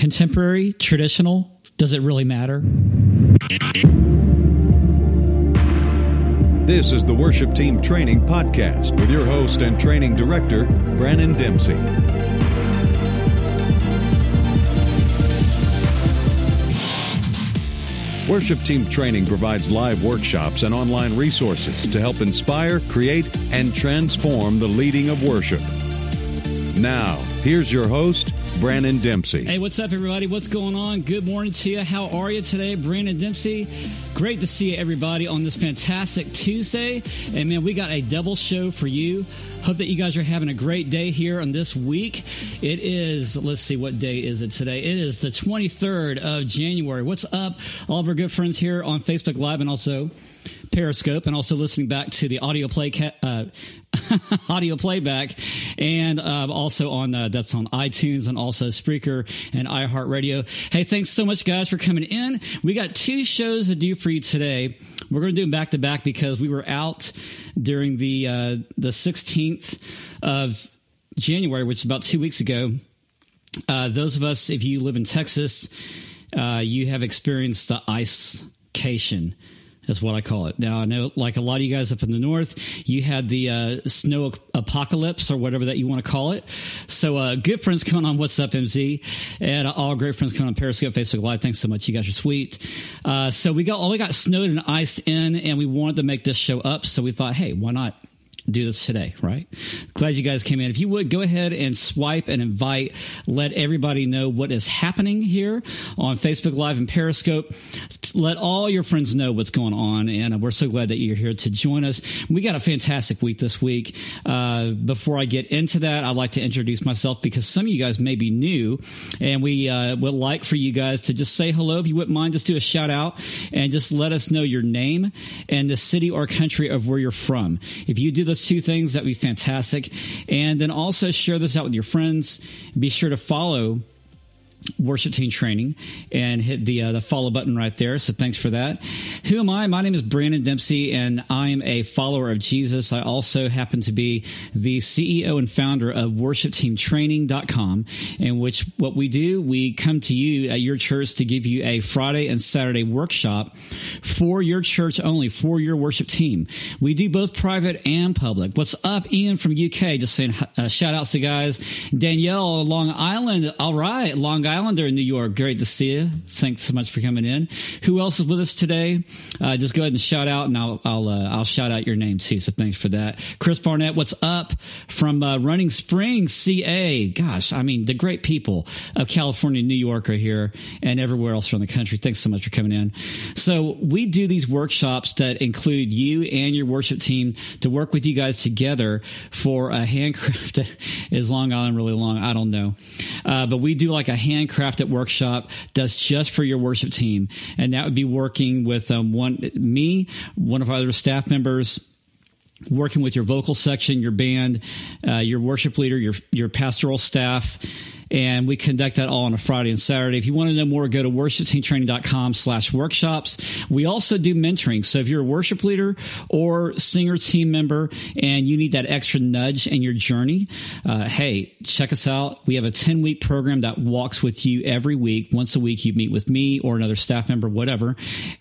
Contemporary, traditional, does it really matter? This is the Worship Team Training Podcast with your host and training director, Brannon Dempsey. Worship Team Training provides live workshops and online resources to help inspire, create, and transform the leading of worship. Now, here's your host, Brannon Dempsey. Hey, what's up, everybody? What's going on? Good morning to you. How are you today? Brannon Dempsey. Great to see everybody on this fantastic Tuesday. And man, we got a double show for you. Hope that you guys are having a great day here on this week. It is, let's see, what day is it today? It is the 23rd of January. What's up, all of our good friends here on Facebook Live and also Periscope, and also listening back to the audio play ca- uh, audio playback, and uh, also on uh, that's on iTunes and also Spreaker and iHeartRadio. Hey, thanks so much, guys, for coming in. We got two shows to do for you today. We're going to do them back to back because we were out during the uh, the 16th of January, which is about two weeks ago. Uh, those of us, if you live in Texas, uh, you have experienced the icecation is what I call it. Now I know, like a lot of you guys up in the north, you had the uh, snow apocalypse or whatever that you want to call it. So, uh, good friends coming on What's Up MZ, and all great friends coming on Periscope, Facebook Live. Thanks so much, you guys are sweet. Uh, so we got all we got snowed and iced in, and we wanted to make this show up. So we thought, hey, why not? Do this today, right? Glad you guys came in. If you would go ahead and swipe and invite, let everybody know what is happening here on Facebook Live and Periscope. Let all your friends know what's going on, and we're so glad that you're here to join us. We got a fantastic week this week. Uh, before I get into that, I'd like to introduce myself because some of you guys may be new, and we uh, would like for you guys to just say hello. If you wouldn't mind, just do a shout out and just let us know your name and the city or country of where you're from. If you do those two things, that'd be fantastic. And then also share this out with your friends. Be sure to follow worship team training and hit the uh, the follow button right there. So thanks for that. Who am I? My name is Brannon Dempsey, and I'm a follower of Jesus. I also happen to be the CEO and founder of WorshipTeamTraining.com, in which what we do, we come to you at your church to give you a Friday and Saturday workshop for your church only, for your worship team. We do both private and public. What's up, Ian from UK? Just saying uh, shout outs to guys. Danielle, Long Island. All right, Long Islander in New York. Great to see you. Thanks so much for coming in. Who else is with us today? Uh, just go ahead and shout out, and I'll I'll uh, I'll shout out your name too. So thanks for that, Chris Barnett. What's up from uh, Running Springs, CA? Gosh, I mean the great people of California, New York are here, and everywhere else around the country. Thanks so much for coming in. So we do these workshops that include you and your worship team to work with you guys together for a handcrafted. Is Long Island really long? I don't know, uh, but we do like a hand handcrafted workshop that's just for your worship team, and that would be working with um, one me, one of our other staff members working with your vocal section, your band, uh, your worship leader, your your pastoral staff, and we conduct that all on a Friday and Saturday. If you want to know more, go to worshipteamtraining.com slash workshops. We also do mentoring. So if you're a worship leader or singer team member and you need that extra nudge in your journey, uh, hey, check us out. We have a 10 week program that walks with you every week. Once a week, you meet with me or another staff member, whatever.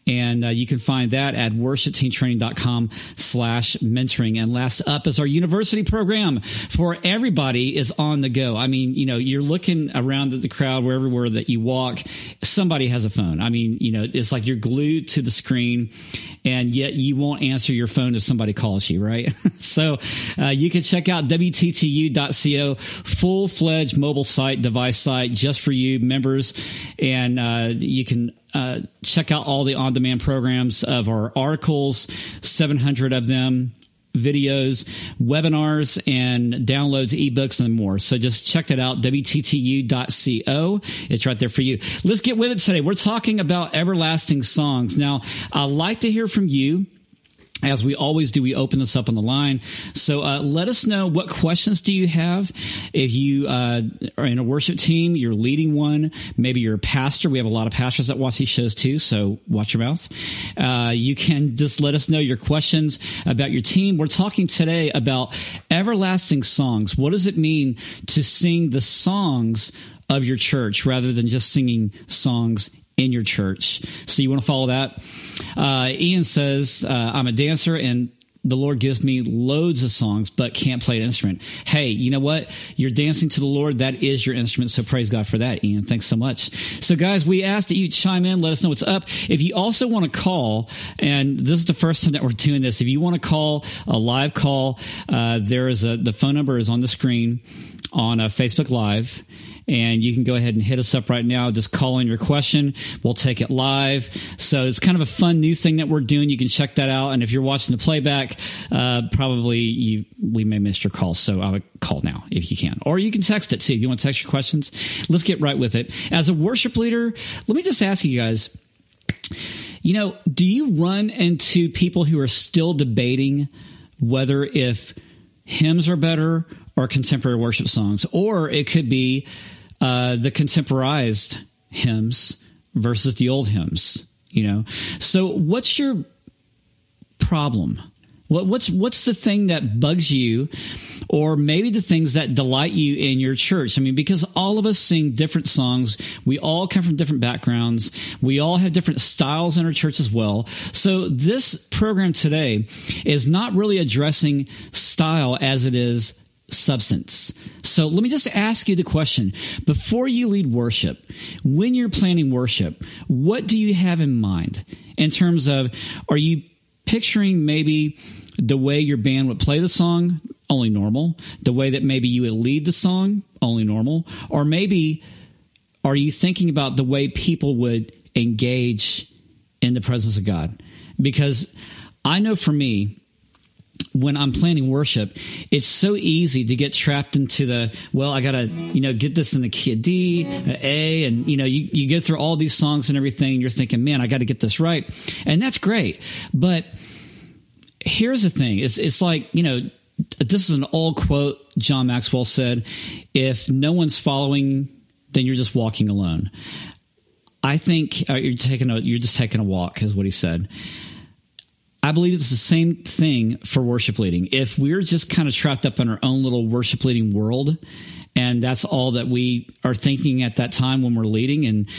And uh, you can find that at worshipteamtraining.com slash mentoring. And last up is our university program for everybody is on the go. I mean, you know, you're looking looking around at the crowd, wherever that you walk, somebody has a phone. I mean, you know, it's like you're glued to the screen, and yet you won't answer your phone if somebody calls you, right? so uh, you can check out WTTU.co, full fledged mobile site, device site just for you members, and uh, you can uh, check out all the on demand programs of our articles, 700 of them videos, webinars, and downloads, ebooks, and more. So just check that out, WTTU.co. It's right there for you. Let's get with it today. We're talking about everlasting songs. Now, I'd like to hear from you as we always do, we open this up on the line. So uh, let us know what questions do you have. If you uh, are in a worship team, you're leading one. Maybe you're a pastor. We have a lot of pastors that watch these shows too, so watch your mouth. Uh, you can just let us know your questions about your team. We're talking today about everlasting songs. What does it mean to sing the songs of your church rather than just singing songs in your church. So you want to follow that? Uh, Ian says, uh, I'm a dancer and the Lord gives me loads of songs, but can't play an instrument. Hey, you know what? You're dancing to the Lord. That is your instrument. So praise God for that, Ian. Thanks so much. So, guys, we ask that you chime in, let us know what's up. If you also want to call, and this is the first time that we're doing this, if you want to call a live call, uh, there is a the phone number is on the screen on uh, Facebook Live and you can go ahead and hit us up right now. Just call in your question. We'll take it live. So it's kind of a fun new thing that we're doing. You can check that out. And if you're watching the playback, uh, probably you we may miss your call. So I would call now if you can, or you can text it too. If you want to text your questions, let's get right with it. As a worship leader, let me just ask you guys. You know, do you run into people who are still debating whether if hymns are better or contemporary worship songs, or it could be uh, the contemporized hymns versus the old hymns. You know, so what's your problem? What, what's what's the thing that bugs you, or maybe the things that delight you in your church? I mean, because all of us sing different songs, we all come from different backgrounds, we all have different styles in our church as well. So this program today is not really addressing style as it is substance. So let me just ask you the question before you lead worship, when you're planning worship, what do you have in mind in terms of are you picturing maybe the way your band would play the song, only normal, the way that maybe you would lead the song, only normal, or maybe are you thinking about the way people would engage in the presence of God? Because I know for me, when I'm planning worship, it's so easy to get trapped into the, well, I got to, you know, get this in the key of D, A, and, you know, you, you go through all these songs and everything. And you're thinking, man, I got to get this right. And that's great. But here's the thing it's, it's like, you know, this is an old quote John Maxwell said if no one's following, then you're just walking alone. I think uh, you're taking a, you're just taking a walk, is what he said. I believe it's the same thing for worship leading. If we're just kind of trapped up in our own little worship leading world, and that's all that we are thinking at that time when we're leading, and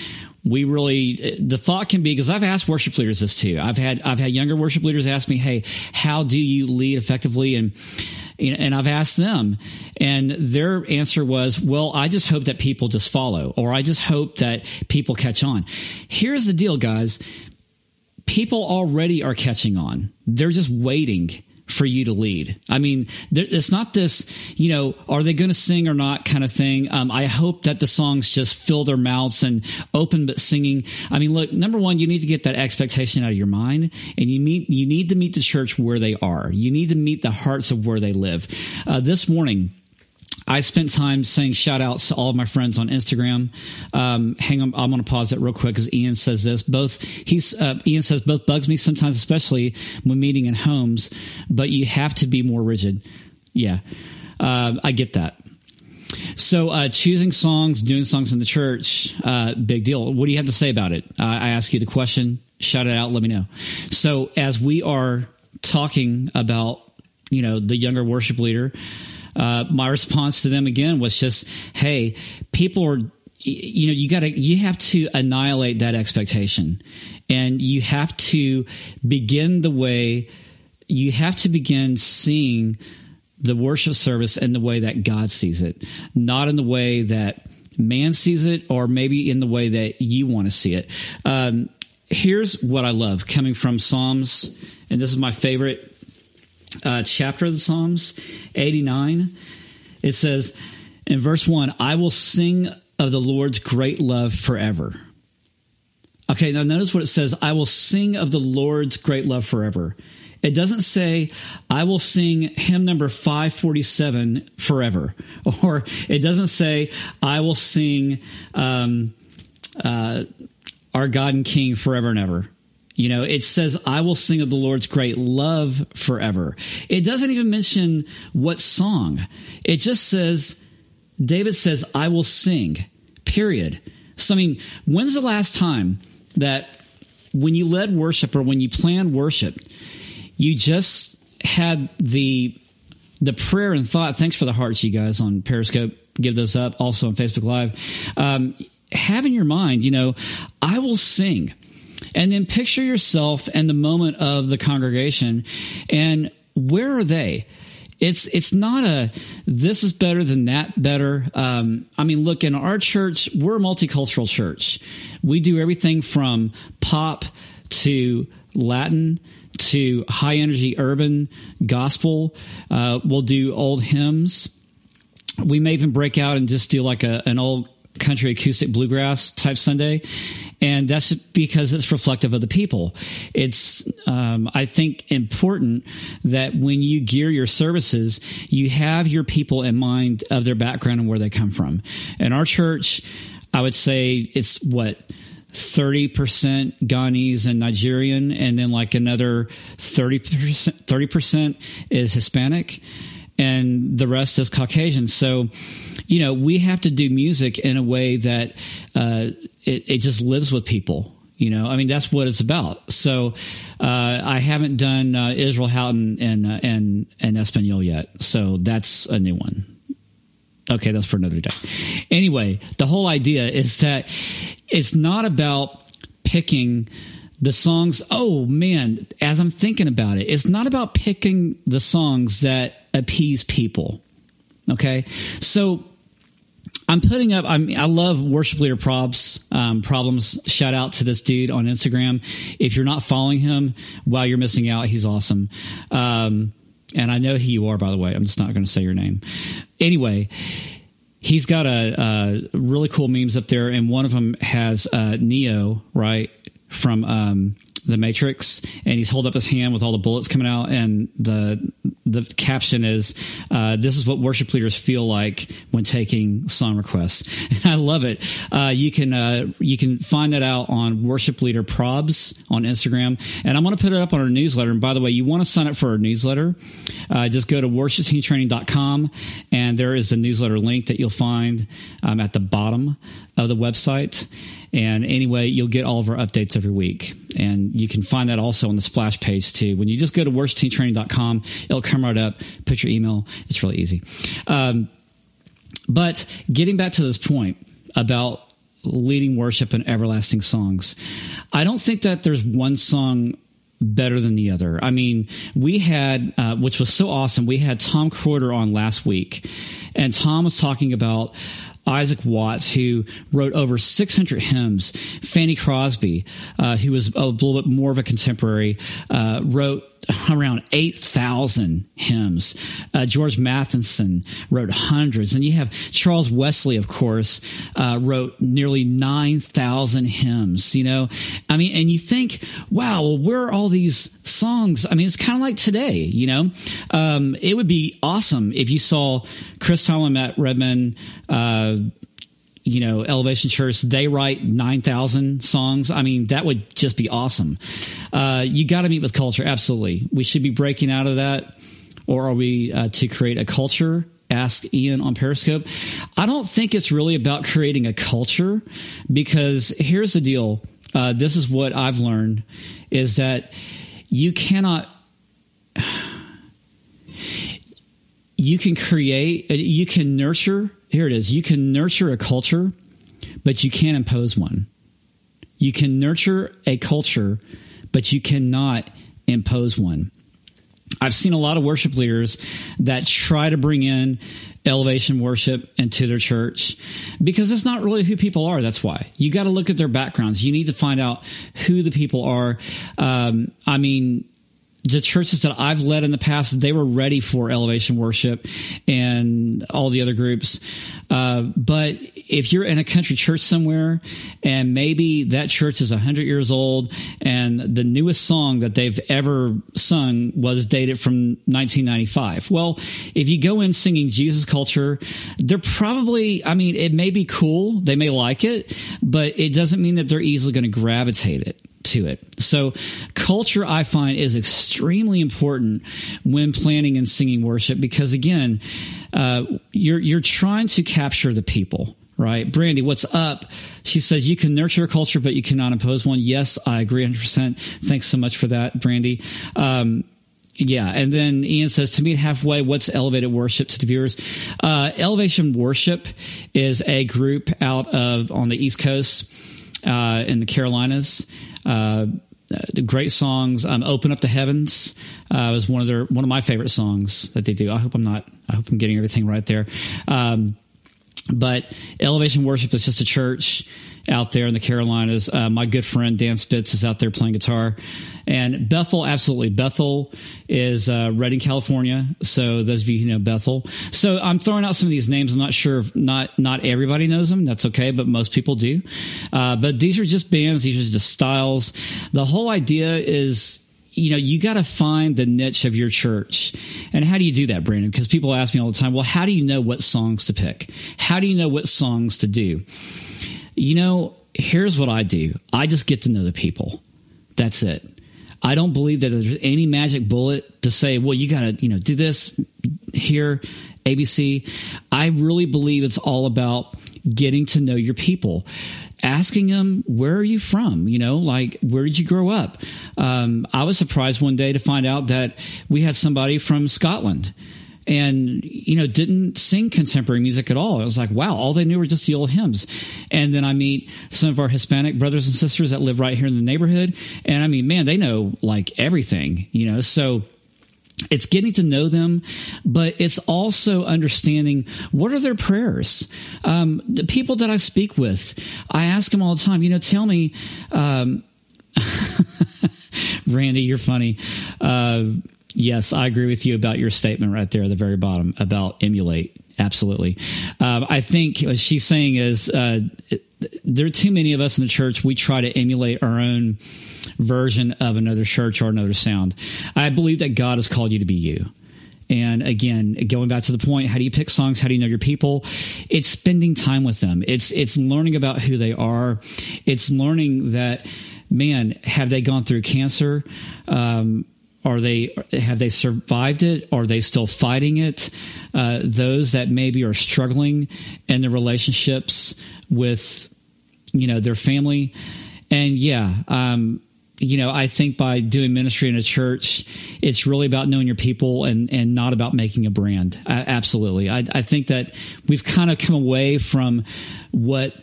we really the thought can be because I've asked worship leaders this too. I've had I've had younger worship leaders ask me, "Hey, how do you lead effectively?" and and I've asked them, and their answer was, "Well, I just hope that people just follow, or I just hope that people catch on." Here's the deal, guys people already are catching on. They're just waiting for you to lead. I mean, there, it's not this, you know, are they going to sing or not kind of thing. Um, I hope that the songs just fill their mouths and open but singing. I mean, look, number one, you need to get that expectation out of your mind, and you meet you need to meet the church where they are. You need to meet the hearts of where they live. Uh, this morning. I spent time saying shout outs to all of my friends on Instagram. Um, hang on, I'm going to pause that real quick because Ian says this. Both he's uh, Ian says both bugs me sometimes, especially when meeting in homes. But you have to be more rigid. Yeah, uh, I get that. So uh, choosing songs, doing songs in the church, uh, big deal. What do you have to say about it? I ask you the question. Shout it out. Let me know. So as we are talking about, you know, the younger worship leader uh, my response to them again was just, hey, people are you know you got to you have to annihilate that expectation. And you have to begin the way you have to begin seeing the worship service in the way that God sees it not in the way that man sees it or maybe in the way that you want to see it. Um, here's what I love coming from Psalms and this is my favorite uh, chapter of the Psalms, 89. It says in verse 1 I will sing of the Lord's great love forever. Okay, now notice what it says I will sing of the Lord's great love forever. It doesn't say, I will sing hymn number 547 forever. Or it doesn't say, I will sing um, uh, our God and King forever and ever. You know, it says, I will sing of the Lord's great love forever. It doesn't even mention what song. It just says, David says, I will sing, period. So, I mean, when's the last time that when you led worship or when you planned worship, you just had the the prayer and thought. Thanks for the hearts, you guys on Periscope. Give those up. Also on Facebook Live. Um, have in your mind, you know, I will sing. And then picture yourself in the moment of the congregation and where are they? It's it's not a this is better than that better. Um, I mean, look in our church, we're a multicultural church. We do everything from pop to Latin to high energy urban gospel. Uh, we'll do old hymns. We may even break out and just do like a, an old country acoustic bluegrass type Sunday, and that's because it's reflective of the people. It's um, I think important that when you gear your services, you have your people in mind of their background and where they come from. In our church, I would say it's what. 30% Ghanese and Nigerian, and then like another 30%, 30% is Hispanic, and the rest is Caucasian. So, you know, we have to do music in a way that uh, it, it just lives with people. You know, I mean, that's what it's about. So, uh, I haven't done uh, Israel Houghton and uh, and and Espanol yet, so that's a new one. Okay, that's for another day. Anyway, the whole idea is that it's not about picking the songs. Oh man, as I'm thinking about it, it's not about picking the songs that appease people. Okay, so I'm putting up. I'm, I love worship leader props um, problems. Shout out to this dude on Instagram. If you're not following him, wow, you're missing out. He's awesome. Um, and I know who you are, by the way. I'm just not going to say your name. Anyway, he's got a, a, really cool memes up there, and one of them has uh, Neo right from um, the Matrix, and he's holding up his hand with all the bullets coming out, and the the caption is, uh, "This is what worship leaders feel like when taking song requests." And I love it. Uh, you can uh, you can find that out on Worship Leader Probs on Instagram, and I'm going to put it up on our newsletter. And by the way, you want to sign up for our newsletter? Uh, just go to worshipteamtraining.com, and there is a newsletter link that you'll find um, at the bottom of the website. And anyway, you'll get all of our updates every week. And you can find that also on the splash page too. When you just go to worshipteamtraining.com, it'll come right up. Put your email. It's really easy. Um, but getting back to this point about leading worship and everlasting songs, I don't think that there's one song better than the other. I mean, we had, uh, which was so awesome, we had Tom Croiter on last week, and Tom was talking about Isaac Watts, who wrote over 600 hymns. Fanny Crosby, uh, who was a little bit more of a contemporary, uh, wrote around 8,000 hymns. Uh, George Matheson wrote hundreds. And you have Charles Wesley, of course, uh, wrote nearly 9,000 hymns, you know? I mean, and you think, wow, well, where are all these songs? I mean, it's kind of like today, you know? Um, it would be awesome if you saw Chris Tomlin, Matt Redman, uh, you know, Elevation Church, they write 9,000 songs. I mean, that would just be awesome. Uh, you got to meet with culture. Absolutely. We should be breaking out of that. Or are we uh, to create a culture? Ask Ian on Periscope. I don't think it's really about creating a culture because here's the deal. Uh, this is what I've learned is that you cannot you can create you can nurture here it is. You can nurture a culture, but you can't impose one. You can nurture a culture, but you cannot impose one. I've seen a lot of worship leaders that try to bring in elevation worship into their church because it's not really who people are. That's why you got to look at their backgrounds. You need to find out who the people are. Um, I mean, the churches that I've led in the past, they were ready for elevation worship and all the other groups. Uh, but if you're in a country church somewhere and maybe that church is 100 years old and the newest song that they've ever sung was dated from 1995. Well, if you go in singing Jesus culture, they're probably, I mean, it may be cool. They may like it, but it doesn't mean that they're easily going to gravitate it to it. So, culture I find is extremely important when planning and singing worship because, again, uh, you're you're trying to capture the people. Right, Brandy, what's up? She says you can nurture a culture, but you cannot impose one. Yes, I agree 100. percent Thanks so much for that, Brandy. Um, Yeah, and then Ian says to meet halfway. What's elevated worship to the viewers? Uh, Elevation Worship is a group out of on the East Coast uh, in the Carolinas. Uh, great songs. Um, "Open Up the Heavens" uh, was one of their one of my favorite songs that they do. I hope I'm not. I hope I'm getting everything right there. Um, but Elevation Worship is just a church out there in the Carolinas. Uh, my good friend Dan Spitz is out there playing guitar. And Bethel, absolutely. Bethel is uh, Redding, California. So those of you who know Bethel. So I'm throwing out some of these names. I'm not sure if not not everybody knows them. That's okay, but most people do. Uh, but these are just bands. These are just styles. The whole idea is you know, you got to find the niche of your church. And how do you do that, Brannon? Because people ask me all the time, well, how do you know what songs to pick? How do you know what songs to do? You know, here's what I do I just get to know the people. That's it. I don't believe that there's any magic bullet to say, well, you got to, you know, do this here, ABC. I really believe it's all about getting to know your people asking them where are you from you know like where did you grow up um, i was surprised one day to find out that we had somebody from scotland and you know didn't sing contemporary music at all. It was like wow, all they knew were just the old hymns. And then I meet some of our Hispanic brothers and sisters that live right here in the neighborhood, and I mean, man, they know like everything, you know. So it's getting to know them, but it's also understanding what are their prayers. Um, the people that I speak with, I ask them all the time. You know, tell me. Um, Randy, you're funny. Uh, Yes, I agree with you about your statement right there at the very bottom about emulate. Absolutely. Um, I think what she's saying is uh, there are too many of us in the church. We try to emulate our own version of another church or another sound. I believe that God has called you to be you. And again, going back to the point, how do you pick songs? How do you know your people? It's spending time with them. It's it's learning about who they are. It's learning that, man, have they gone through cancer? Um, are they have they survived it? Are they still fighting it? Uh, those that maybe are struggling in their relationships with you know their family, and yeah, um, you know, I think by doing ministry in a church, it's really about knowing your people and and not about making a brand. I, absolutely, I, I think that we've kind of come away from what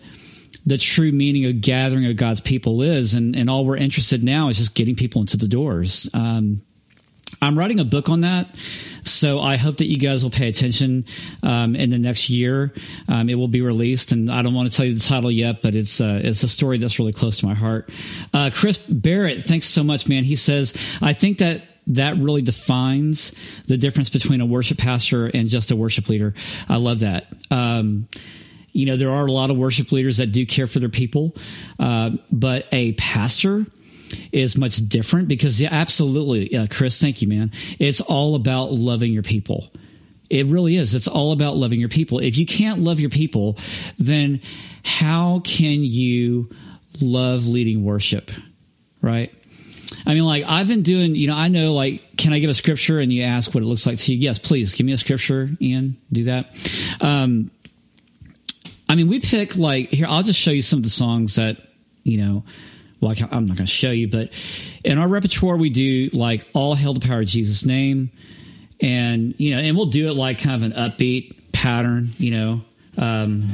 the true meaning of gathering of God's people is, and, and all we're interested now is just getting people into the doors. Um, I'm writing a book on that, so I hope that you guys will pay attention um, in the next year. Um, it will be released, and I don't want to tell you the title yet, but it's uh, it's a story that's really close to my heart. Uh, Chris Barrett, thanks so much, man. He says, I think that that really defines the difference between a worship pastor and just a worship leader. I love that. Um, you know, there are a lot of worship leaders that do care for their people, uh, but a pastor is much different because yeah, absolutely, uh, Chris. Thank you, man. It's all about loving your people. It really is. It's all about loving your people. If you can't love your people, then how can you love leading worship? Right? I mean, like, I've been doing, you know, I know, like, can I give a scripture? And you ask what it looks like to you. Yes, please give me a scripture, Ian. Do that. Um, I mean, we pick, like, here, I'll just show you some of the songs that, you know, well, I'm not going to show you, but in our repertoire, we do like all hail the power of Jesus' name. And, you know, and we'll do it like kind of an upbeat pattern, you know. Um,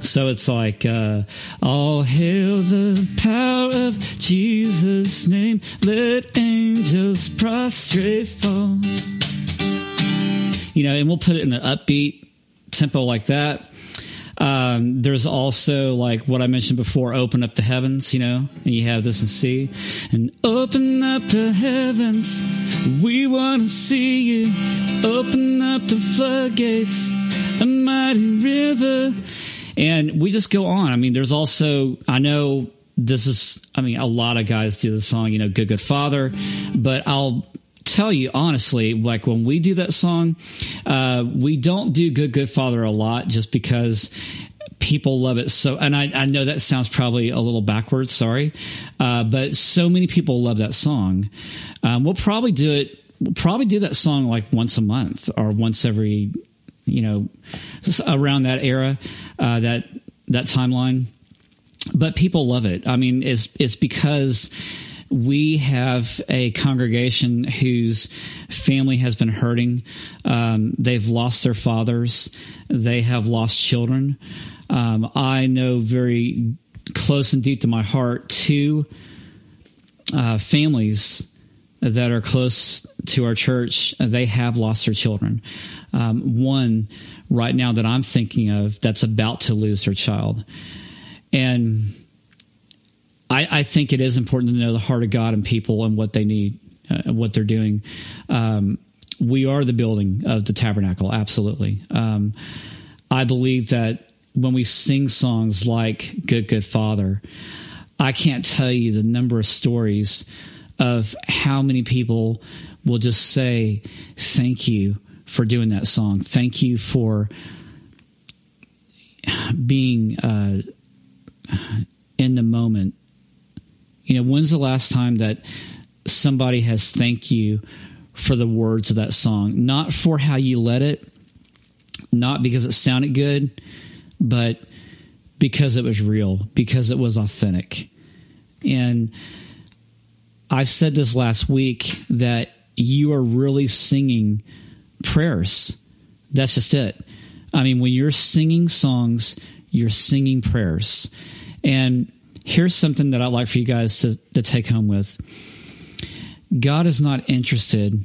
so it's like, uh, all hail the power of Jesus' name. Let angels prostrate fall. You know, and we'll put it in an upbeat tempo like that. Um, there's also like what I mentioned before, open up the heavens, you know, and you have this and see, And open up the heavens, we want to see you. Open up the floodgates, a mighty river. And we just go on. I mean, there's also, I know this is, I mean, a lot of guys do the song, you know, Good Good Father, but I'll tell you honestly, like when we do that song, uh, we don't do Good Good Father a lot just because people love it so and I, I know that sounds probably a little backwards sorry uh, but so many people love that song. Um, we'll probably do it we'll probably do that song like once a month or once every you know around that era uh, that that timeline. But people love it. I mean it's it's because we have a congregation whose family has been hurting. Um, they've lost their fathers, they have lost children. Um, I know very close and deep to my heart two uh, families that are close to our church. They have lost their children. Um, one right now that I'm thinking of that's about to lose their child. And I, I, think it is important to know the heart of God and people and what they need, uh, what they're doing. Um, we are the building of the tabernacle, absolutely. Um, I believe that when we sing songs like Good, Good Father, I can't tell you the number of stories of how many people will just say, Thank you for doing that song. Thank you for being uh, in the moment you know, when's the last time that somebody has thanked you for the words of that song? Not for how you led it, not because it sounded good, but because it was real, because it was authentic. And I've said this last week that you are really singing prayers. That's just it. I mean, when you're singing songs, you're singing prayers. And here's something that I'd like for you guys to, to take home with God is not interested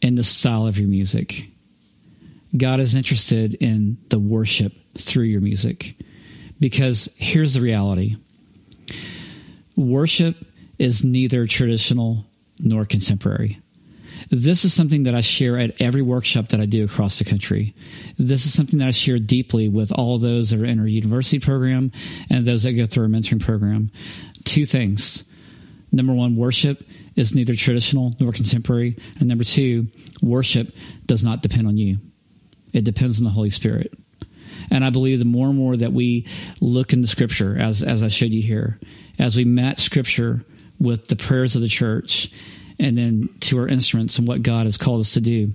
in the style of your music. God is interested in the worship through your music. Because here's the reality worship is neither traditional nor contemporary. This is something that I share at every workshop that I do across the country. This is something that I share deeply with all those that are in our university program and those that go through our mentoring program. Two things. Number one, worship is neither traditional nor contemporary. And number two, worship does not depend on you, it depends on the Holy Spirit. And I believe the more and more that we look in the scripture, as, as I showed you here, as we match scripture with the prayers of the church and then to our instruments and what God has called us to do,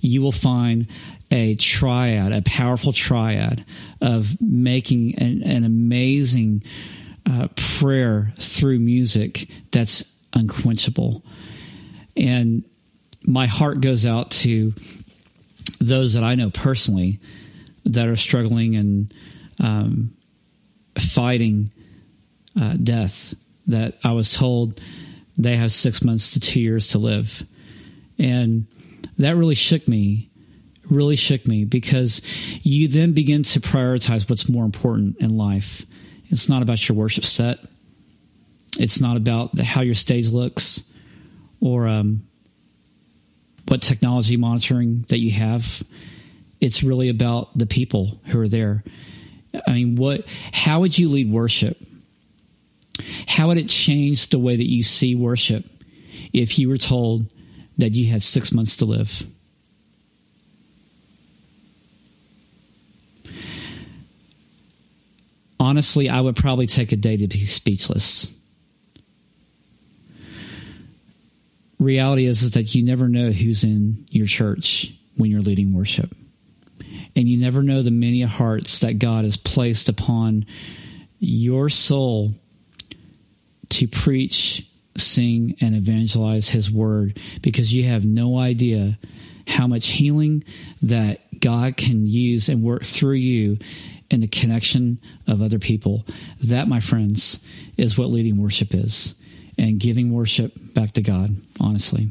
you will find a triad, a powerful triad of making an, an amazing uh, prayer through music that's unquenchable. And my heart goes out to those that I know personally that are struggling and um, fighting uh, death. That I was told they have six months to two years to live. And that really shook me, really shook me because you then begin to prioritize what's more important in life. It's not about your worship set, it's not about how your stage looks or um, what technology monitoring that you have. It's really about the people who are there. I mean, what? How would you lead worship? How would it change the way that you see worship if you were told that you had six months to live? Honestly, I would probably take a day to be speechless. Reality is, is that you never know who's in your church when you're leading worship. And you never know the many hearts that God has placed upon your soul to preach, sing, and evangelize His Word because you have no idea how much healing that God can use and work through you in the connection of other people. That, my friends, is what leading worship is and giving worship back to God, honestly.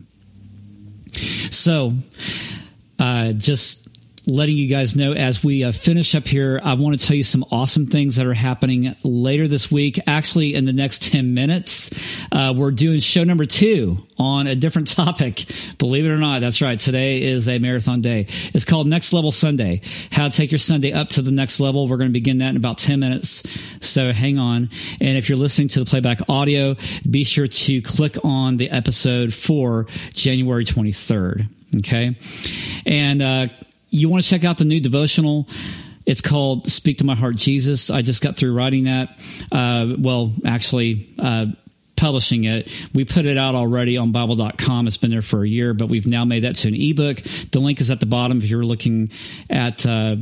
So, uh, just letting you guys know as we uh, finish up here, I want to tell you some awesome things that are happening later this week. Actually, in the next 10 minutes, uh, we're doing show number two on a different topic. Believe it or not, that's right. Today is a marathon day. It's called Next Level Sunday. How to take your Sunday up to the next level. We're going to begin that in about 10 minutes. So hang on. And if you're listening to the playback audio, be sure to click on the episode for January 23rd. Okay. And, uh, you want to check out the new devotional. It's called Speak to My Heart Jesus. I just got through writing that. Uh, well, actually, uh, publishing it. We put it out already on Bible.com. It's been there for a year, but we've now made that to an ebook. The link is at the bottom if you're looking at. Uh,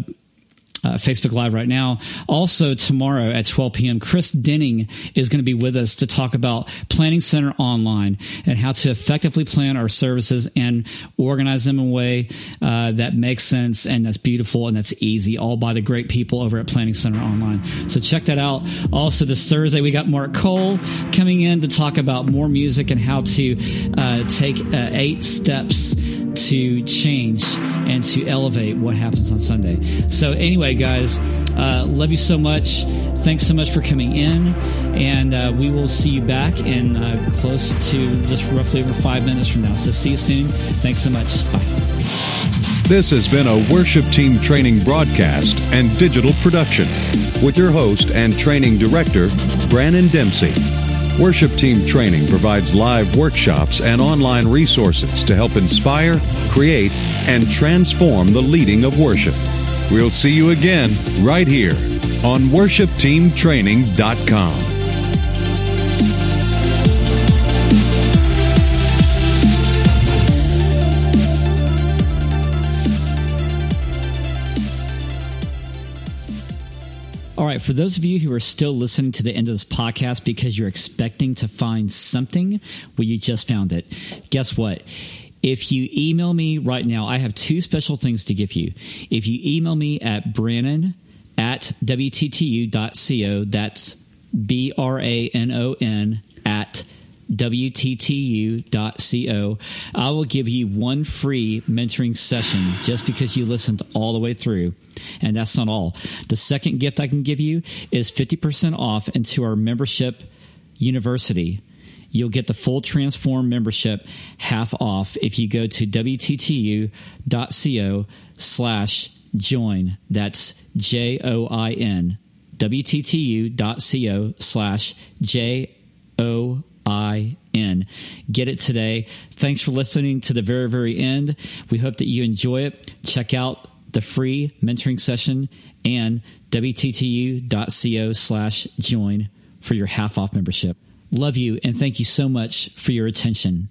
uh, Facebook Live right now. Also, tomorrow at 12 p.m., Chris Denning is going to be with us to talk about Planning Center Online and how to effectively plan our services and organize them in a way uh, that makes sense and that's beautiful and that's easy, all by the great people over at Planning Center Online. So check that out. Also, this Thursday, we got Mark Cole coming in to talk about more music and how to uh, take uh, eight steps to change and to elevate what happens on Sunday. So, anyway, guys, uh, love you so much. Thanks so much for coming in, and uh, we will see you back in uh, close to just roughly over five minutes from now. So, see you soon. Thanks so much. Bye. This has been a worship team training broadcast and digital production with your host and training director, Brannon Dempsey. Worship Team Training provides live workshops and online resources to help inspire, create, and transform the leading of worship. We'll see you again right here on worshipteamtraining.com. right, for those of you who are still listening to the end of this podcast because you're expecting to find something, well, you just found it. Guess what? If you email me right now, I have two special things to give you. If you email me at Brannon at WTTU.co, that's B R A N O N WTTU.co. I will give you one free mentoring session just because you listened all the way through. And that's not all. The second gift I can give you is 50% off into our membership university. You'll get the full Transform membership half off if you go to WTTU.co slash join. That's J O I N. WTTU.co slash J O I N. Get it today. Thanks for listening to the very, very end. We hope that you enjoy it. Check out the free mentoring session and WTTU.co slash join for your half off membership. Love you and thank you so much for your attention.